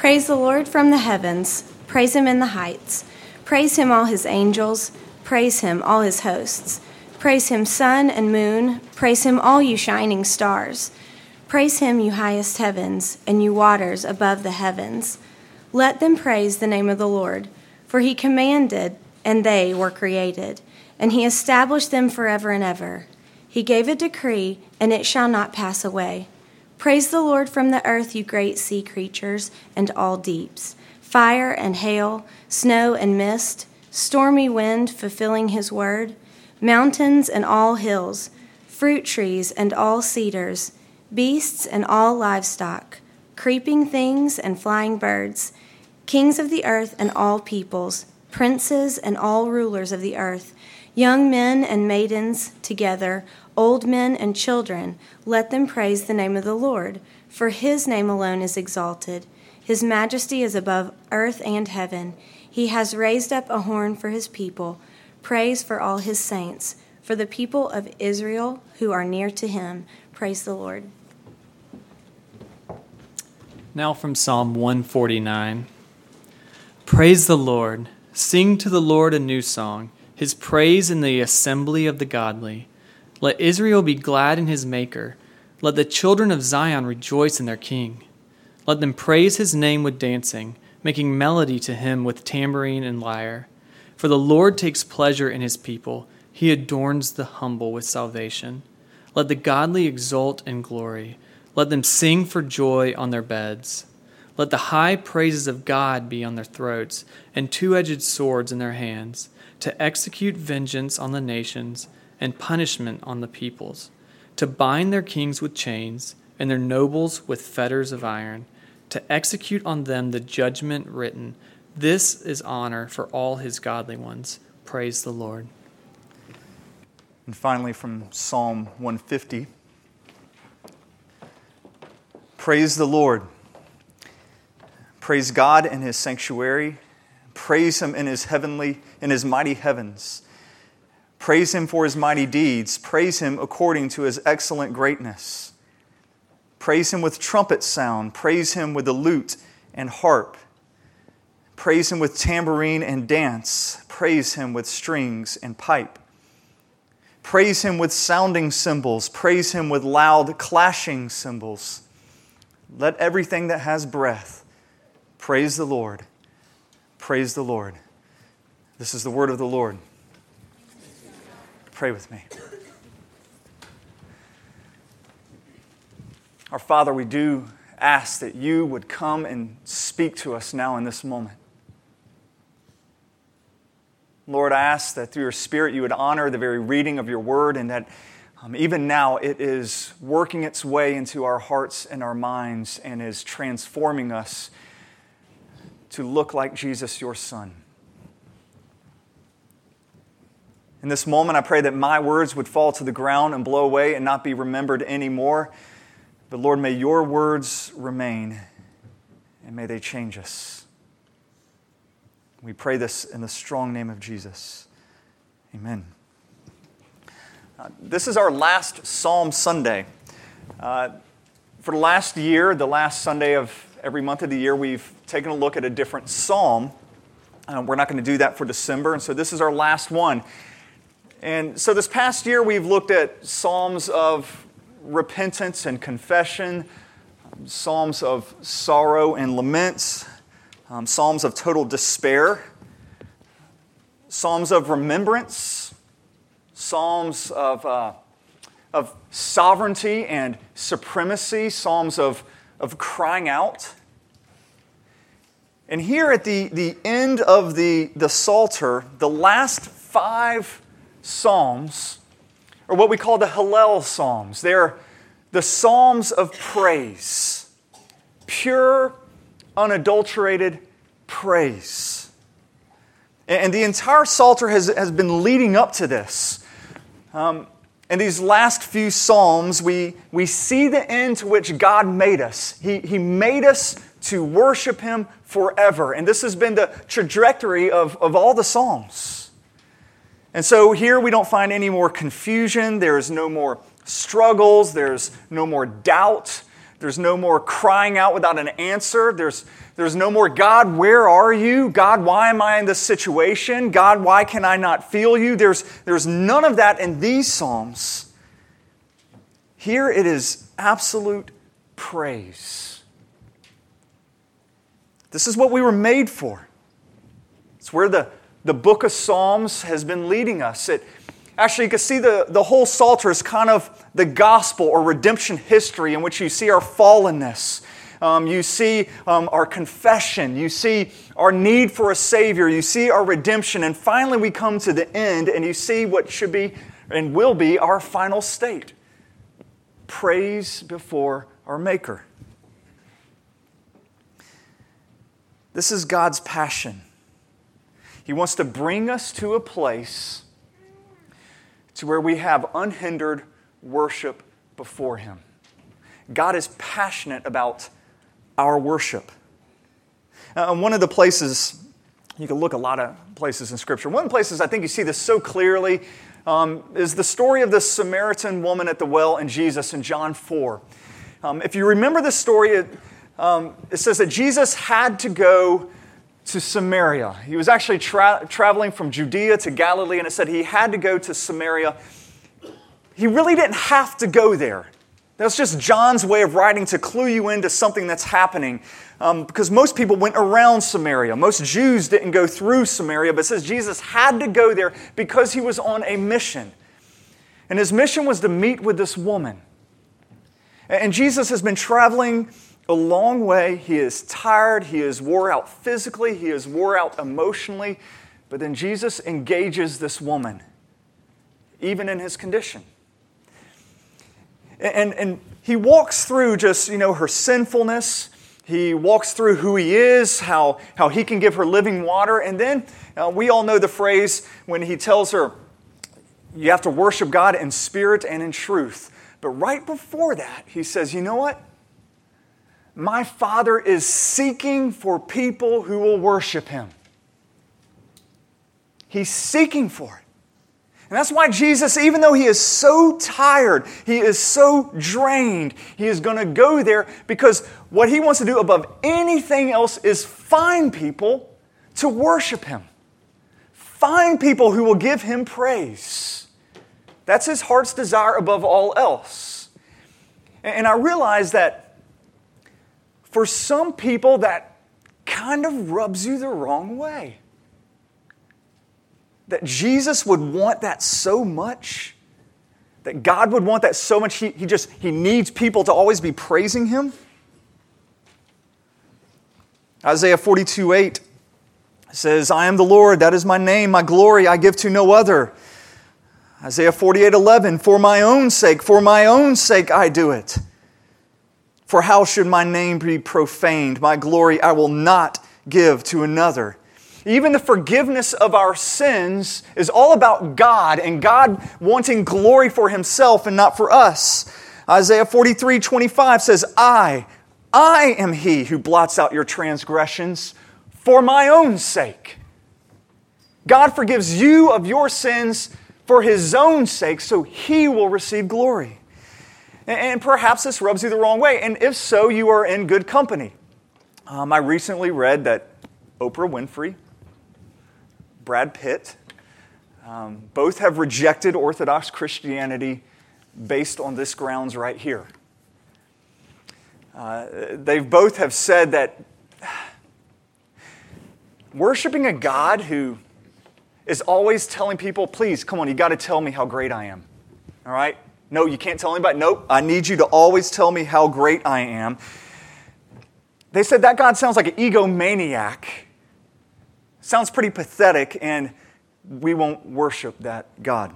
Praise the Lord from the heavens. Praise him in the heights. Praise him, all his angels. Praise him, all his hosts. Praise him, sun and moon. Praise him, all you shining stars. Praise him, you highest heavens, and you waters above the heavens. Let them praise the name of the Lord, for he commanded, and they were created, and he established them forever and ever. He gave a decree, and it shall not pass away. Praise the Lord from the earth, you great sea creatures and all deeps, fire and hail, snow and mist, stormy wind fulfilling his word, mountains and all hills, fruit trees and all cedars, beasts and all livestock, creeping things and flying birds, kings of the earth and all peoples, princes and all rulers of the earth, young men and maidens together old men and children, let them praise the name of the Lord, for his name alone is exalted. His majesty is above earth and heaven. He has raised up a horn for his people, praise for all his saints, for the people of Israel who are near to him. Praise the Lord. Now from Psalm 149 Praise the Lord. Sing to the Lord a new song, his praise in the assembly of the godly. Let Israel be glad in his Maker. Let the children of Zion rejoice in their King. Let them praise his name with dancing, making melody to him with tambourine and lyre. For the Lord takes pleasure in his people, he adorns the humble with salvation. Let the godly exult in glory. Let them sing for joy on their beds. Let the high praises of God be on their throats, and two edged swords in their hands, to execute vengeance on the nations and punishment on the peoples, to bind their kings with chains and their nobles with fetters of iron, to execute on them the judgment written. This is honor for all his godly ones. Praise the Lord. And finally, from Psalm 150 Praise the Lord. Praise God in his sanctuary. Praise him in his heavenly, in his mighty heavens. Praise him for his mighty deeds. Praise him according to his excellent greatness. Praise him with trumpet sound. Praise him with the lute and harp. Praise him with tambourine and dance. Praise him with strings and pipe. Praise him with sounding cymbals. Praise him with loud clashing cymbals. Let everything that has breath praise the Lord. Praise the Lord. This is the word of the Lord. Pray with me. Our Father, we do ask that you would come and speak to us now in this moment. Lord, I ask that through your Spirit you would honor the very reading of your word and that um, even now it is working its way into our hearts and our minds and is transforming us to look like Jesus, your Son. In this moment, I pray that my words would fall to the ground and blow away and not be remembered anymore. But Lord, may your words remain and may they change us. We pray this in the strong name of Jesus. Amen. Uh, this is our last Psalm Sunday. Uh, for the last year, the last Sunday of every month of the year, we've taken a look at a different psalm. Uh, we're not going to do that for December, and so this is our last one. And so this past year, we've looked at Psalms of repentance and confession, Psalms of sorrow and laments, um, Psalms of total despair, Psalms of remembrance, Psalms of, uh, of sovereignty and supremacy, Psalms of, of crying out. And here at the, the end of the, the Psalter, the last five Psalms are what we call the Hallel Psalms. They're the Psalms of praise, pure, unadulterated praise. And the entire Psalter has, has been leading up to this. Um, in these last few Psalms, we, we see the end to which God made us. He, he made us to worship Him forever. And this has been the trajectory of, of all the Psalms. And so here we don't find any more confusion, there's no more struggles, there's no more doubt, There's no more crying out without an answer. There's, there's no more, God, where are you? God, why am I in this situation? God, why can I not feel you? There's, there's none of that in these Psalms. Here it is absolute praise. This is what we were made for. It's where the, the book of Psalms has been leading us. It, Actually, you can see the, the whole Psalter is kind of the gospel or redemption history in which you see our fallenness. Um, you see um, our confession. You see our need for a Savior. You see our redemption. And finally, we come to the end and you see what should be and will be our final state praise before our Maker. This is God's passion. He wants to bring us to a place to where we have unhindered worship before Him. God is passionate about our worship. Uh, one of the places, you can look a lot of places in Scripture. One of the places I think you see this so clearly um, is the story of the Samaritan woman at the well and Jesus in John 4. Um, if you remember the story, it, um, it says that Jesus had to go to Samaria. He was actually tra- traveling from Judea to Galilee, and it said he had to go to Samaria. He really didn't have to go there. That's just John's way of writing to clue you into something that's happening. Um, because most people went around Samaria. Most Jews didn't go through Samaria, but it says Jesus had to go there because he was on a mission. And his mission was to meet with this woman. And Jesus has been traveling a long way. He is tired. He is wore out physically. He is wore out emotionally. But then Jesus engages this woman, even in his condition. And, and he walks through just, you know, her sinfulness. He walks through who he is, how, how he can give her living water. And then uh, we all know the phrase when he tells her, you have to worship God in spirit and in truth. But right before that, he says, you know what? My Father is seeking for people who will worship Him. He's seeking for it. And that's why Jesus, even though he is so tired, he is so drained, he is going to go there because what he wants to do above anything else is find people to worship him. Find people who will give him praise. That's his heart's desire above all else. And I realize that for some people, that kind of rubs you the wrong way. That Jesus would want that so much, that God would want that so much, he, he just he needs people to always be praising him. Isaiah 42 8 says, I am the Lord, that is my name, my glory I give to no other. Isaiah 48 11, for my own sake, for my own sake I do it. For how should my name be profaned? My glory I will not give to another. Even the forgiveness of our sins is all about God and God wanting glory for himself and not for us. Isaiah 43 25 says, I, I am he who blots out your transgressions for my own sake. God forgives you of your sins for his own sake so he will receive glory. And perhaps this rubs you the wrong way. And if so, you are in good company. Um, I recently read that Oprah Winfrey, Brad Pitt, um, both have rejected Orthodox Christianity based on this grounds right here. Uh, they both have said that worshiping a God who is always telling people, please, come on, you got to tell me how great I am. All right? No, you can't tell anybody. Nope, I need you to always tell me how great I am. They said that God sounds like an egomaniac. Sounds pretty pathetic, and we won't worship that God.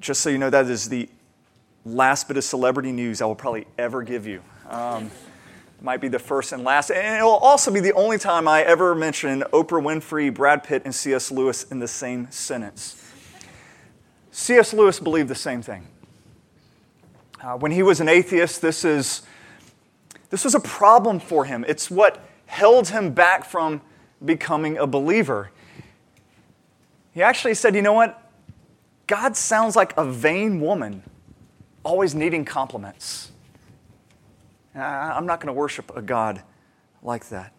Just so you know, that is the last bit of celebrity news I will probably ever give you. Um, might be the first and last. And it will also be the only time I ever mention Oprah Winfrey, Brad Pitt, and C.S. Lewis in the same sentence. C.S. Lewis believed the same thing. Uh, when he was an atheist, this, is, this was a problem for him. It's what held him back from becoming a believer. He actually said, You know what? God sounds like a vain woman, always needing compliments. I'm not going to worship a God like that.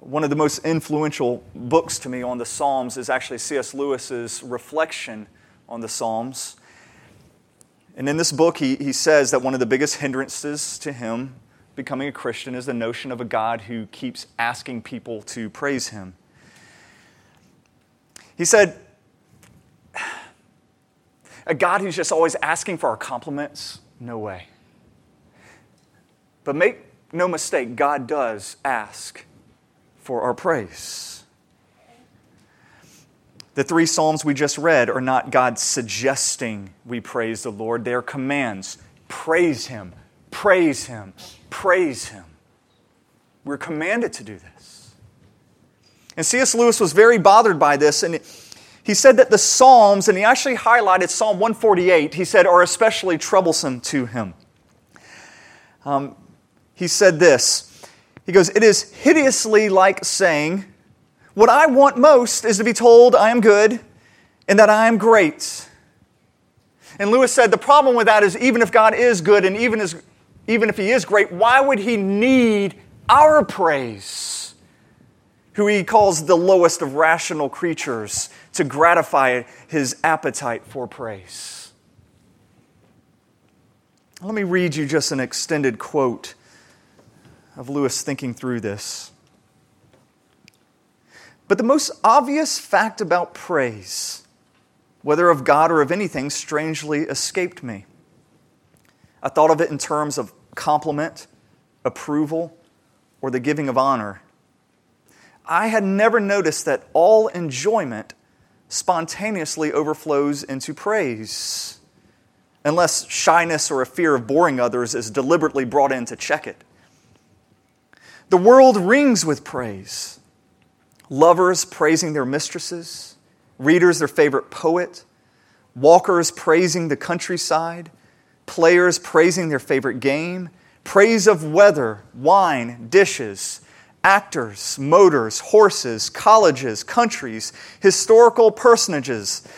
One of the most influential books to me on the Psalms is actually C.S. Lewis's reflection on the Psalms. And in this book, he, he says that one of the biggest hindrances to him becoming a Christian is the notion of a God who keeps asking people to praise him. He said, a God who's just always asking for our compliments? No way. But make no mistake, God does ask for our praise. The three Psalms we just read are not God suggesting we praise the Lord, they are commands. Praise Him, praise Him, praise Him. We're commanded to do this. And C.S. Lewis was very bothered by this, and he said that the Psalms, and he actually highlighted Psalm 148, he said, are especially troublesome to him. Um, he said this He goes, It is hideously like saying, What I want most is to be told I am good and that I am great. And Lewis said, The problem with that is even if God is good and even, is, even if He is great, why would He need our praise? Who He calls the lowest of rational creatures to gratify His appetite for praise. Let me read you just an extended quote of Lewis thinking through this. But the most obvious fact about praise, whether of God or of anything, strangely escaped me. I thought of it in terms of compliment, approval, or the giving of honor. I had never noticed that all enjoyment spontaneously overflows into praise, unless shyness or a fear of boring others is deliberately brought in to check it. The world rings with praise. Lovers praising their mistresses, readers their favorite poet, walkers praising the countryside, players praising their favorite game, praise of weather, wine, dishes, actors, motors, horses, colleges, countries, historical personages,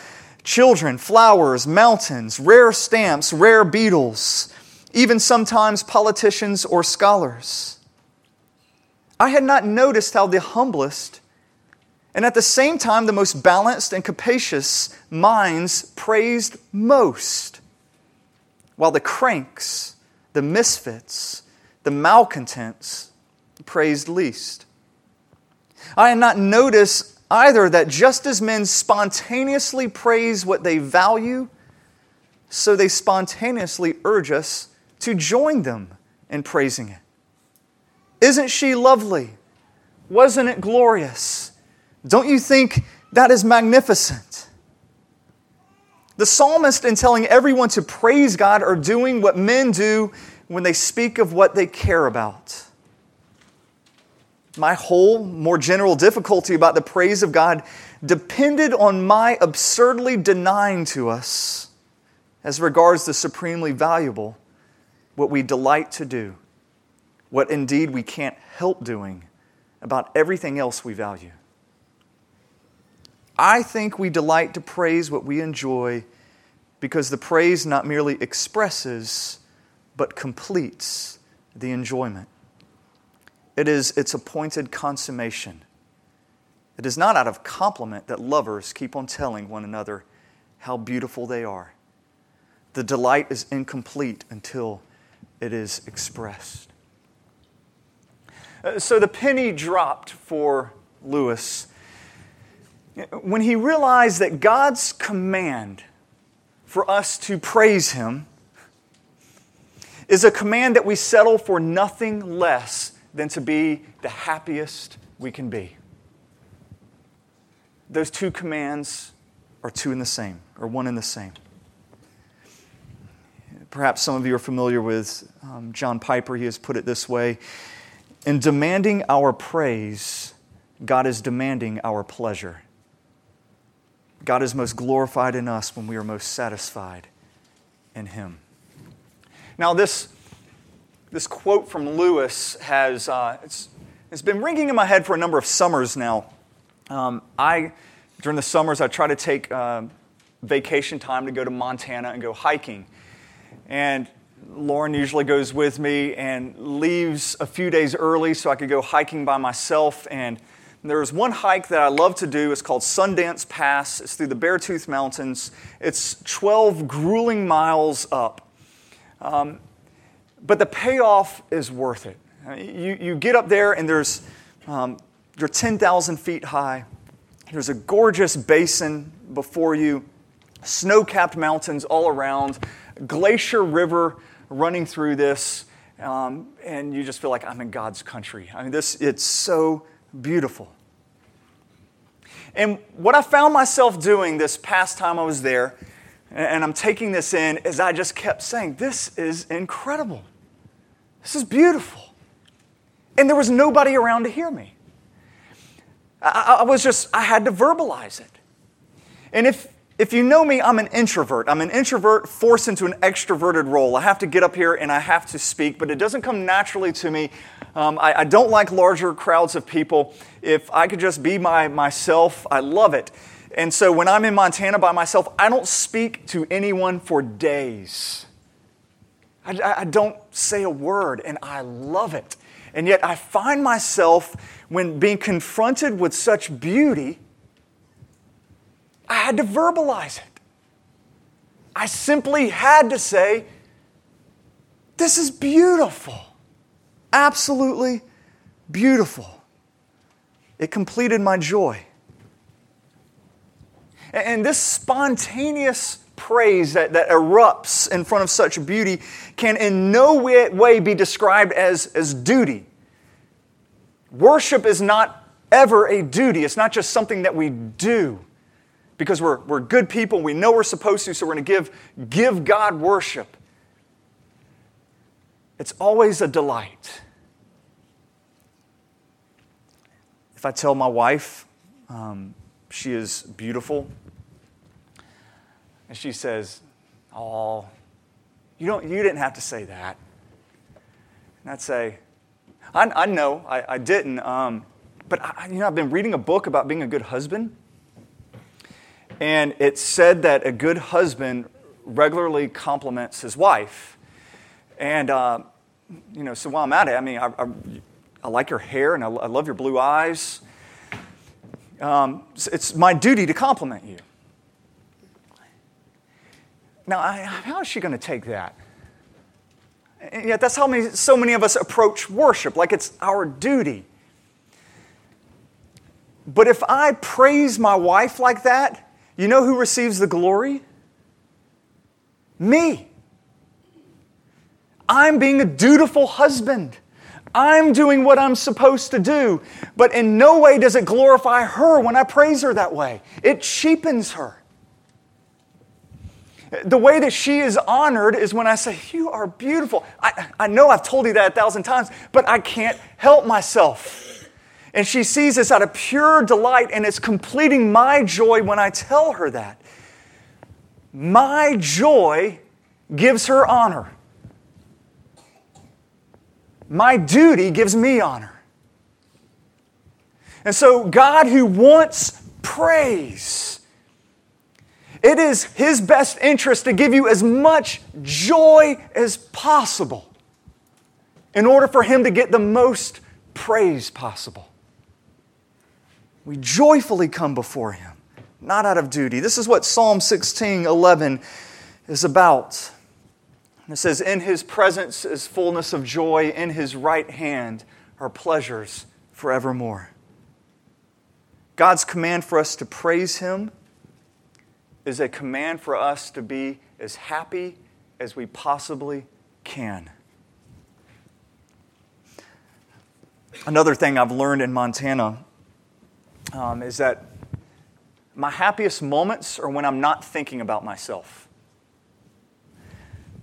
children, flowers, mountains, rare stamps, rare beetles, even sometimes politicians or scholars. I had not noticed how the humblest and at the same time the most balanced and capacious minds praised most, while the cranks, the misfits, the malcontents praised least. I had not noticed either that just as men spontaneously praise what they value, so they spontaneously urge us to join them in praising it. Isn't she lovely? Wasn't it glorious? Don't you think that is magnificent? The psalmist, in telling everyone to praise God, are doing what men do when they speak of what they care about. My whole, more general difficulty about the praise of God depended on my absurdly denying to us, as regards the supremely valuable, what we delight to do what indeed we can't help doing about everything else we value. I think we delight to praise what we enjoy because the praise not merely expresses, but completes the enjoyment. It is its appointed consummation. It is not out of compliment that lovers keep on telling one another how beautiful they are. The delight is incomplete until it is expressed. Uh, so the penny dropped for Lewis when he realized that God's command for us to praise Him is a command that we settle for nothing less than to be the happiest we can be. Those two commands are two in the same, or one in the same. Perhaps some of you are familiar with um, John Piper. He has put it this way in demanding our praise, God is demanding our pleasure. God is most glorified in us when we are most satisfied in Him. Now, this, this quote from Lewis has uh, it's, it's been ringing in my head for a number of summers now. Um, I, during the summers, I try to take uh, vacation time to go to Montana and go hiking. And Lauren usually goes with me and leaves a few days early so I could go hiking by myself. And there's one hike that I love to do. It's called Sundance Pass. It's through the Beartooth Mountains. It's 12 grueling miles up. Um, but the payoff is worth it. You, you get up there, and there's, um, you're 10,000 feet high. There's a gorgeous basin before you, snow capped mountains all around, glacier river running through this, um, and you just feel like I'm in God's country. I mean, this, it's so beautiful. And what I found myself doing this past time I was there, and I'm taking this in, is I just kept saying, This is incredible. This is beautiful. And there was nobody around to hear me. I, I was just, I had to verbalize it. And if, if you know me, I'm an introvert. I'm an introvert forced into an extroverted role. I have to get up here and I have to speak, but it doesn't come naturally to me. Um, I, I, don't like larger crowds of people. If I could just be my, myself, I love it. And so when I'm in Montana by myself, I don't speak to anyone for days. I, I don't say a word, and I love it. And yet I find myself, when being confronted with such beauty, I had to verbalize it. I simply had to say, This is beautiful. Absolutely beautiful. It completed my joy. And this spontaneous praise that, that erupts in front of such beauty can in no way, be described as, as duty. Worship is not ever a duty, it's not just something that we do because we're, we're good people, we know we're supposed to, so we're going to give, give God worship. It's always a delight. If I tell my wife um, she is beautiful, and she says, Oh, you, don't, you didn't have to say that. And I'd say, I, I know, I, I didn't. Um, but I, you know, I've been reading a book about being a good husband. And it said that a good husband regularly compliments his wife. And, uh, you know, so while I'm at it, I mean, I, I, I like your hair and I, I love your blue eyes. Um, it's my duty to compliment you. Now, how is she going to take that? And yet, that's how many, so many of us approach worship, like it's our duty. But if I praise my wife like that, you know who receives the glory? Me. I'm being a dutiful husband. I'm doing what I'm supposed to do. But in no way does it glorify her when I praise her that way. It cheapens her. The way that she is honored is when I say, You are beautiful. I, I know I've told you that a thousand times, but I can't help myself. And she sees this out of pure delight, and it's completing my joy when I tell her that. My joy gives her honor. My duty gives me honor. And so, God, who wants praise, it is His best interest to give you as much joy as possible in order for Him to get the most praise possible. We joyfully come before Him, not out of duty. This is what Psalm 16 11 is about. It says, In His presence is fullness of joy, in His right hand are pleasures forevermore. God's command for us to praise Him is a command for us to be as happy as we possibly can. Another thing I've learned in Montana um, is that my happiest moments are when I'm not thinking about myself.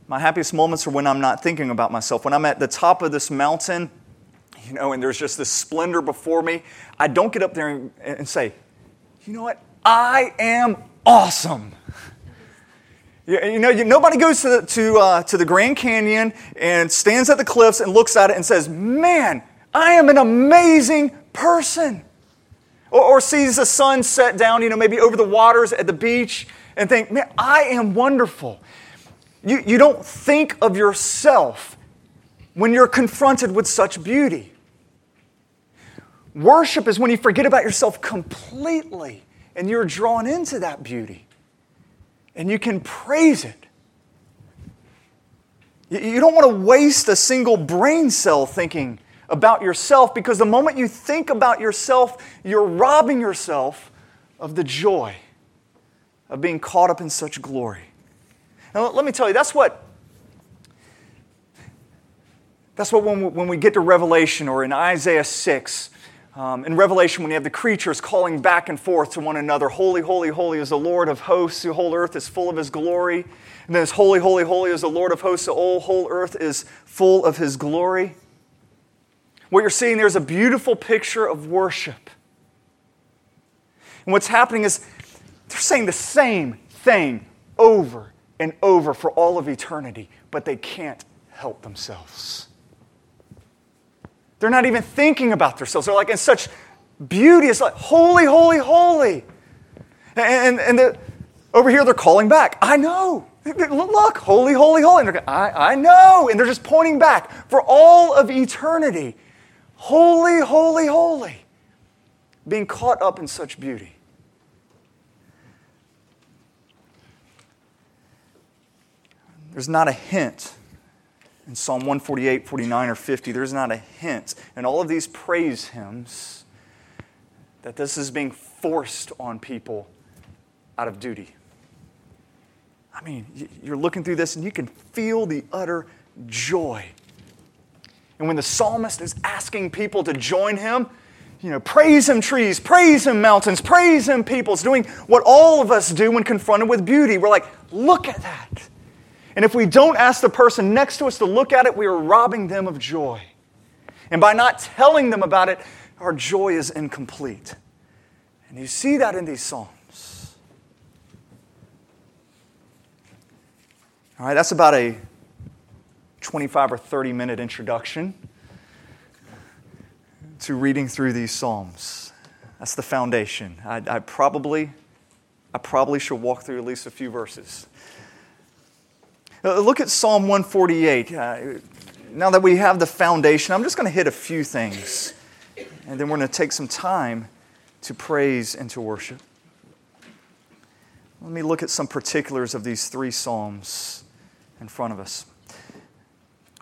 My happiest moments are when I'm not thinking about myself. When I'm at the top of this mountain, you know, and there's just this splendor before me, I don't get up there and, and say, you know what? I am awesome. You, know, you, nobody goes to the, to, uh, to the Grand Canyon and stands at the cliffs and looks at it and says, Man, I am an amazing person. Or, or sees the sun set down, you know, maybe over the waters at the beach and think, Man, I am wonderful. You, you don't think of yourself when you're confronted with such beauty. Worship is when you forget about yourself completely and you're drawn into that beauty and you can praise it. You don't want to waste a single brain cell thinking about yourself because the moment you think about yourself, you're robbing yourself of the joy of being caught up in such glory. Now, let me tell you, that's what. That's what when we, when we get to Revelation or in Isaiah 6, um, in Revelation, when you have the creatures calling back and forth to one another, Holy, holy, holy is the Lord of hosts, the whole earth is full of his glory. And then it's Holy, holy, holy is the Lord of hosts, the whole earth is full of his glory. What you're seeing there is a beautiful picture of worship. And what's happening is they're saying the same thing over and over for all of eternity, but they can't help themselves. They're not even thinking about themselves. They're like in such beauty. It's like, holy, holy, holy. And, and the, over here, they're calling back. I know. Look, holy, holy, holy. And they're, I, I know. And they're just pointing back for all of eternity. Holy, holy, holy. Being caught up in such beauty. There's not a hint in Psalm 148, 49, or 50, there's not a hint in all of these praise hymns that this is being forced on people out of duty. I mean, you're looking through this and you can feel the utter joy. And when the psalmist is asking people to join him, you know, praise him, trees, praise him, mountains, praise him, peoples, doing what all of us do when confronted with beauty. We're like, look at that. And if we don't ask the person next to us to look at it, we are robbing them of joy. And by not telling them about it, our joy is incomplete. And you see that in these Psalms. All right, that's about a 25 or 30 minute introduction to reading through these Psalms. That's the foundation. I, I probably, I probably should walk through at least a few verses. Uh, look at Psalm 148. Uh, now that we have the foundation, I'm just going to hit a few things, and then we're going to take some time to praise and to worship. Let me look at some particulars of these three Psalms in front of us.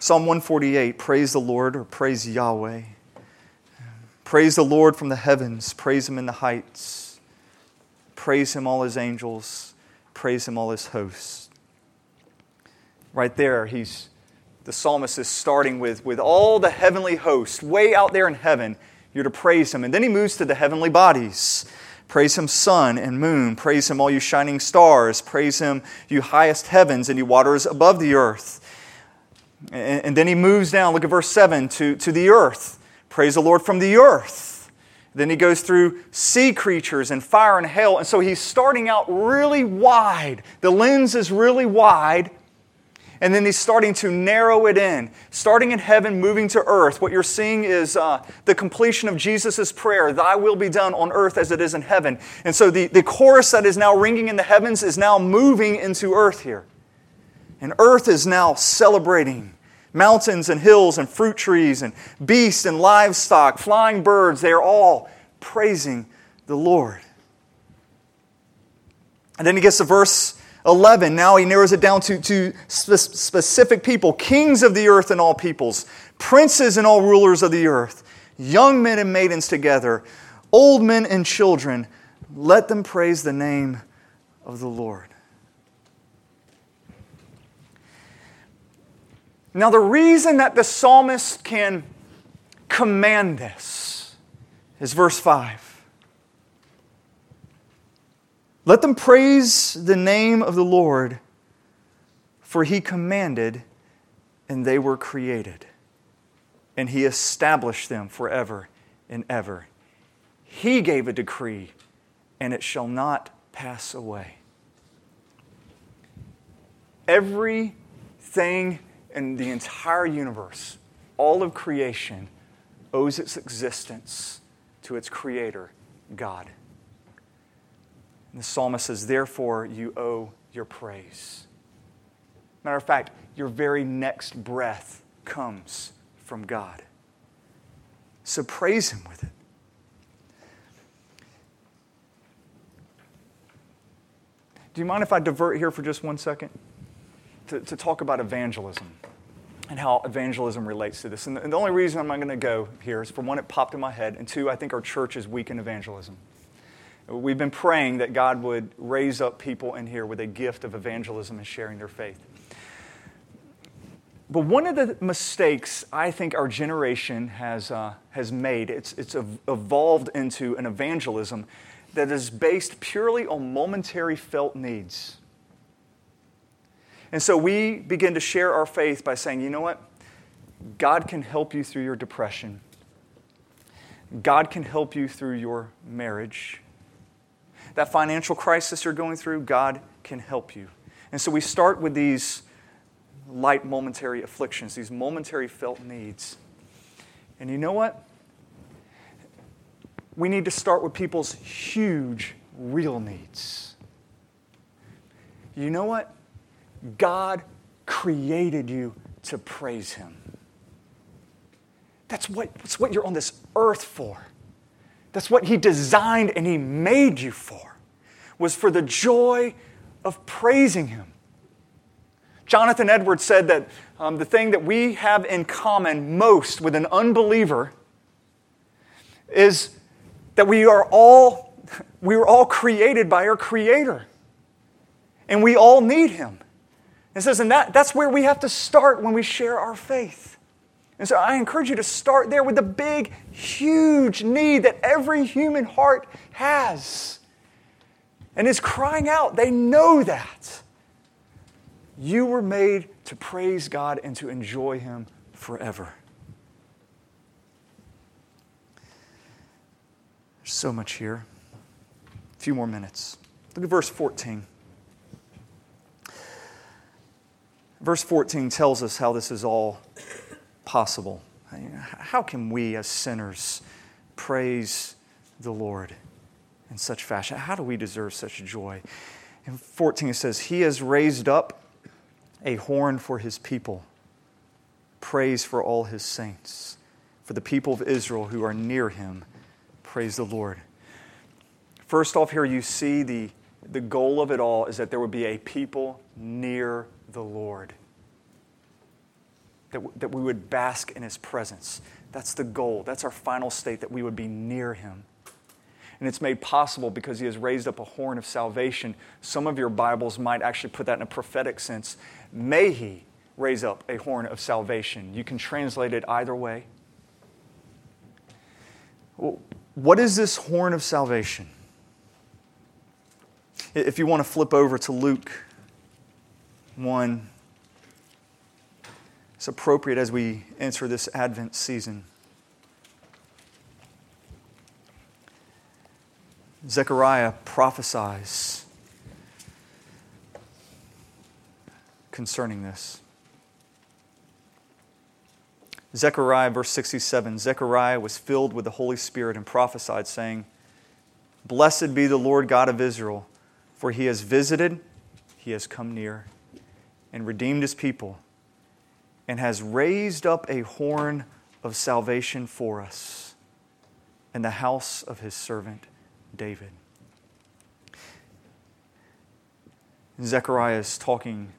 Psalm 148 Praise the Lord, or praise Yahweh. Praise the Lord from the heavens, praise Him in the heights. Praise Him, all His angels, praise Him, all His hosts right there, he's, the psalmist is starting with, with all the heavenly hosts way out there in heaven. You're to praise him. And then he moves to the heavenly bodies. Praise him, sun and moon. Praise him, all you shining stars. Praise him, you highest heavens and you waters above the earth. And, and then he moves down, look at verse 7, to, to the earth. Praise the Lord from the earth. Then he goes through sea creatures and fire and hail. And so he's starting out really wide. The lens is really wide. And then he's starting to narrow it in. Starting in heaven, moving to earth. What you're seeing is uh, the completion of Jesus' prayer Thy will be done on earth as it is in heaven. And so the, the chorus that is now ringing in the heavens is now moving into earth here. And earth is now celebrating mountains and hills and fruit trees and beasts and livestock, flying birds. They are all praising the Lord. And then he gets to verse 11, now he narrows it down to, to specific people kings of the earth and all peoples, princes and all rulers of the earth, young men and maidens together, old men and children. Let them praise the name of the Lord. Now, the reason that the psalmist can command this is verse 5. Let them praise the name of the Lord, for he commanded and they were created, and he established them forever and ever. He gave a decree, and it shall not pass away. Everything in the entire universe, all of creation, owes its existence to its creator, God. And the psalmist says, Therefore, you owe your praise. Matter of fact, your very next breath comes from God. So praise Him with it. Do you mind if I divert here for just one second to, to talk about evangelism and how evangelism relates to this? And the, and the only reason I'm not going to go here is for one, it popped in my head, and two, I think our church is weak in evangelism. We've been praying that God would raise up people in here with a gift of evangelism and sharing their faith. But one of the mistakes I think our generation has, uh, has made, it's, it's evolved into an evangelism that is based purely on momentary felt needs. And so we begin to share our faith by saying, you know what? God can help you through your depression. God can help you through your marriage. That financial crisis you're going through, God can help you. And so we start with these light momentary afflictions, these momentary felt needs. And you know what? We need to start with people's huge, real needs. You know what? God created you to praise Him. That's what, that's what you're on this earth for. That's what He designed and He made you for, was for the joy of praising Him. Jonathan Edwards said that um, the thing that we have in common most with an unbeliever is that we are all we were all created by our creator and we all need him it says and that, that's where we have to start when we share our faith and so i encourage you to start there with the big huge need that every human heart has and is crying out they know that you were made to praise God and to enjoy Him forever. There's so much here. A few more minutes. Look at verse 14. Verse 14 tells us how this is all possible. How can we, as sinners, praise the Lord in such fashion? How do we deserve such joy? In 14, it says, He has raised up a horn for his people, praise for all his saints, for the people of Israel who are near him. Praise the Lord. First off, here you see the, the goal of it all is that there would be a people near the Lord, that, that we would bask in his presence. That's the goal. That's our final state, that we would be near him. And it's made possible because he has raised up a horn of salvation. Some of your Bibles might actually put that in a prophetic sense May he raise up a horn of salvation. You can translate it either way. What is this horn of salvation? If you want to flip over to Luke 1, it's appropriate as we enter this Advent season. Zechariah prophesies concerning this. Zechariah, verse 67 Zechariah was filled with the Holy Spirit and prophesied, saying, Blessed be the Lord God of Israel, for he has visited, he has come near, and redeemed his people, and has raised up a horn of salvation for us in the house of his servant David. Zechariah is talking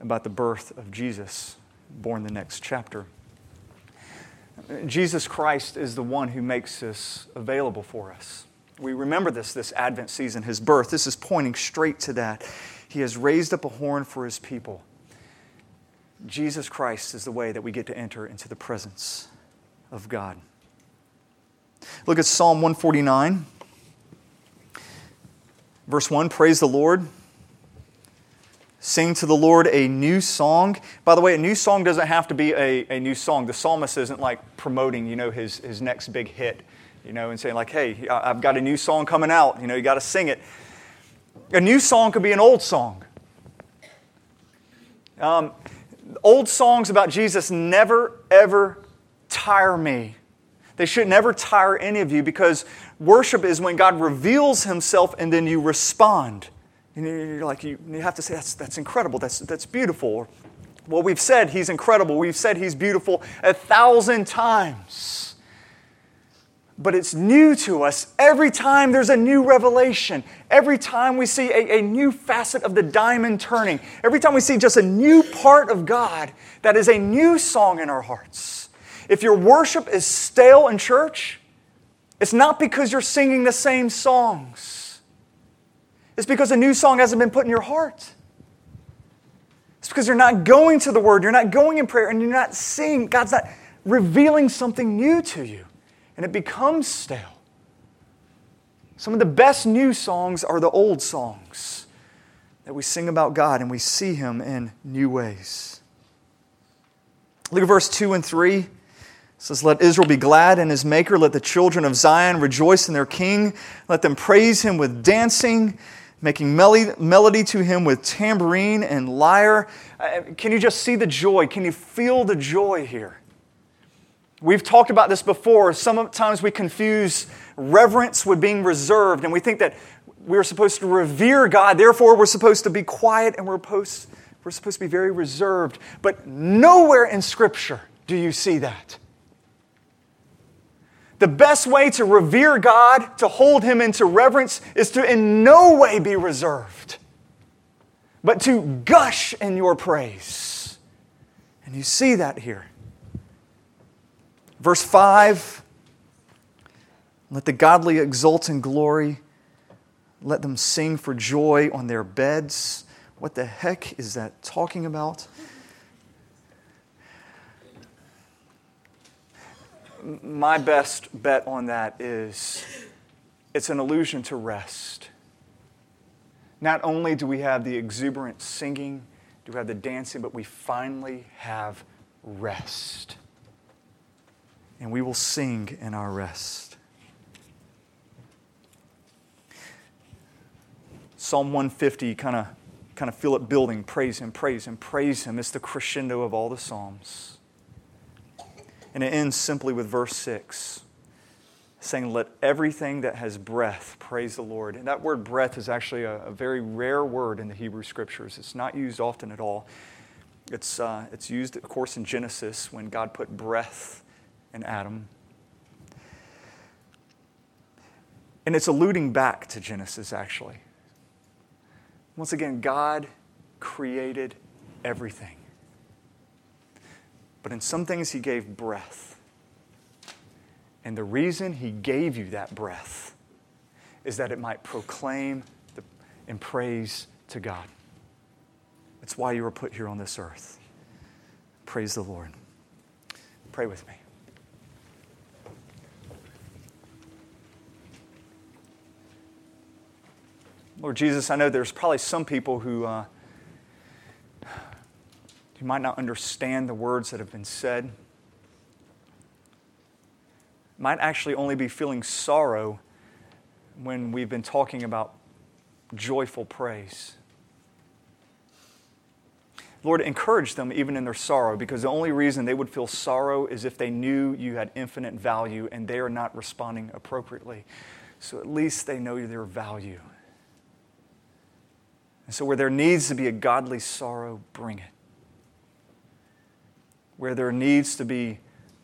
about the birth of Jesus, born the next chapter. Jesus Christ is the one who makes this available for us. We remember this this Advent season, his birth. This is pointing straight to that. He has raised up a horn for his people. Jesus Christ is the way that we get to enter into the presence of God. Look at Psalm 149, verse 1 Praise the Lord. Sing to the Lord a new song. By the way, a new song doesn't have to be a, a new song. The psalmist isn't like promoting, you know, his, his next big hit, you know, and saying like, hey, I've got a new song coming out. You know, you got to sing it. A new song could be an old song. Um, old songs about Jesus never, ever tire me. They should never tire any of you because worship is when God reveals himself and then you respond And you're like, you, have to say, that's, that's incredible, that's, that's beautiful. Well, we've said he's incredible, we've said he's beautiful a thousand times but it's new to us every time there's a new revelation, every time we see a, a, new facet of the diamond turning, every time we see just a new part of God that is a new song in our hearts. If your worship is stale in church, it's not because you're singing the same songs, it's because a new song hasn't been put in your heart. It's because you're not going to the Word, you're not going in prayer, and you're not seeing, God's not revealing something new to you and it becomes stale. Some of the best new songs are the old songs that we sing about God and we see Him in new ways. Look at verse 2 and 3. It says, Let Israel be glad in his Maker. Let the children of Zion rejoice in their King. Let them praise him with dancing, making melody to him with tambourine and lyre. Uh, can you just see the joy? Can you feel the joy here? We've talked about this before. Sometimes we confuse reverence with being reserved, and we think that we're supposed to revere God, therefore, we're supposed to be quiet and we're supposed, we're supposed to be very reserved. But nowhere in Scripture do you see that. The best way to revere God, to hold Him into reverence, is to in no way be reserved, but to gush in your praise. And you see that here. Verse 5 Let the godly exult in glory, let them sing for joy on their beds. What the heck is that talking about? My best bet on that is it's an allusion to rest. Not only do we have the exuberant singing, do we have the dancing, but we finally have rest and we will sing in our rest. Psalm 150, kind of kind of feel it building. Praise Him, praise Him, praise Him. It's the crescendo of all the Psalms. And it ends simply with verse 6 saying, Let everything that has breath praise the Lord. And that word breath is actually a, a very rare word in the Hebrew Scriptures. It's not used often at all. It's, uh, it's used, of course, in Genesis when God put breath and Adam. And it's alluding back to Genesis, actually. Once again, God created everything. But in some things, He gave breath. And the reason He gave you that breath is that it might proclaim the, and praise to God. That's why you were put here on this earth. Praise the Lord. Pray with me. Lord Jesus, I know there's probably some people who, uh, who might not understand the words that have been said, might actually only be feeling sorrow when we've been talking about joyful praise. Lord, encourage them even in their sorrow because the only reason they would feel sorrow is if they knew you had infinite value and they are not responding appropriately. So at least they know their value. And so, where there needs to be a godly sorrow, bring it. Where there needs to be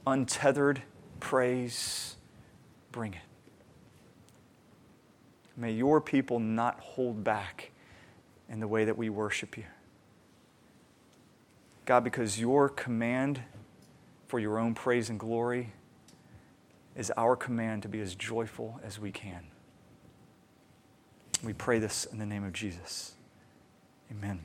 untethered praise, bring it. May your people not hold back in the way that we worship you. God, because your command for your own praise and glory is our command to be as joyful as we can. We pray this in the name of Jesus. Amen.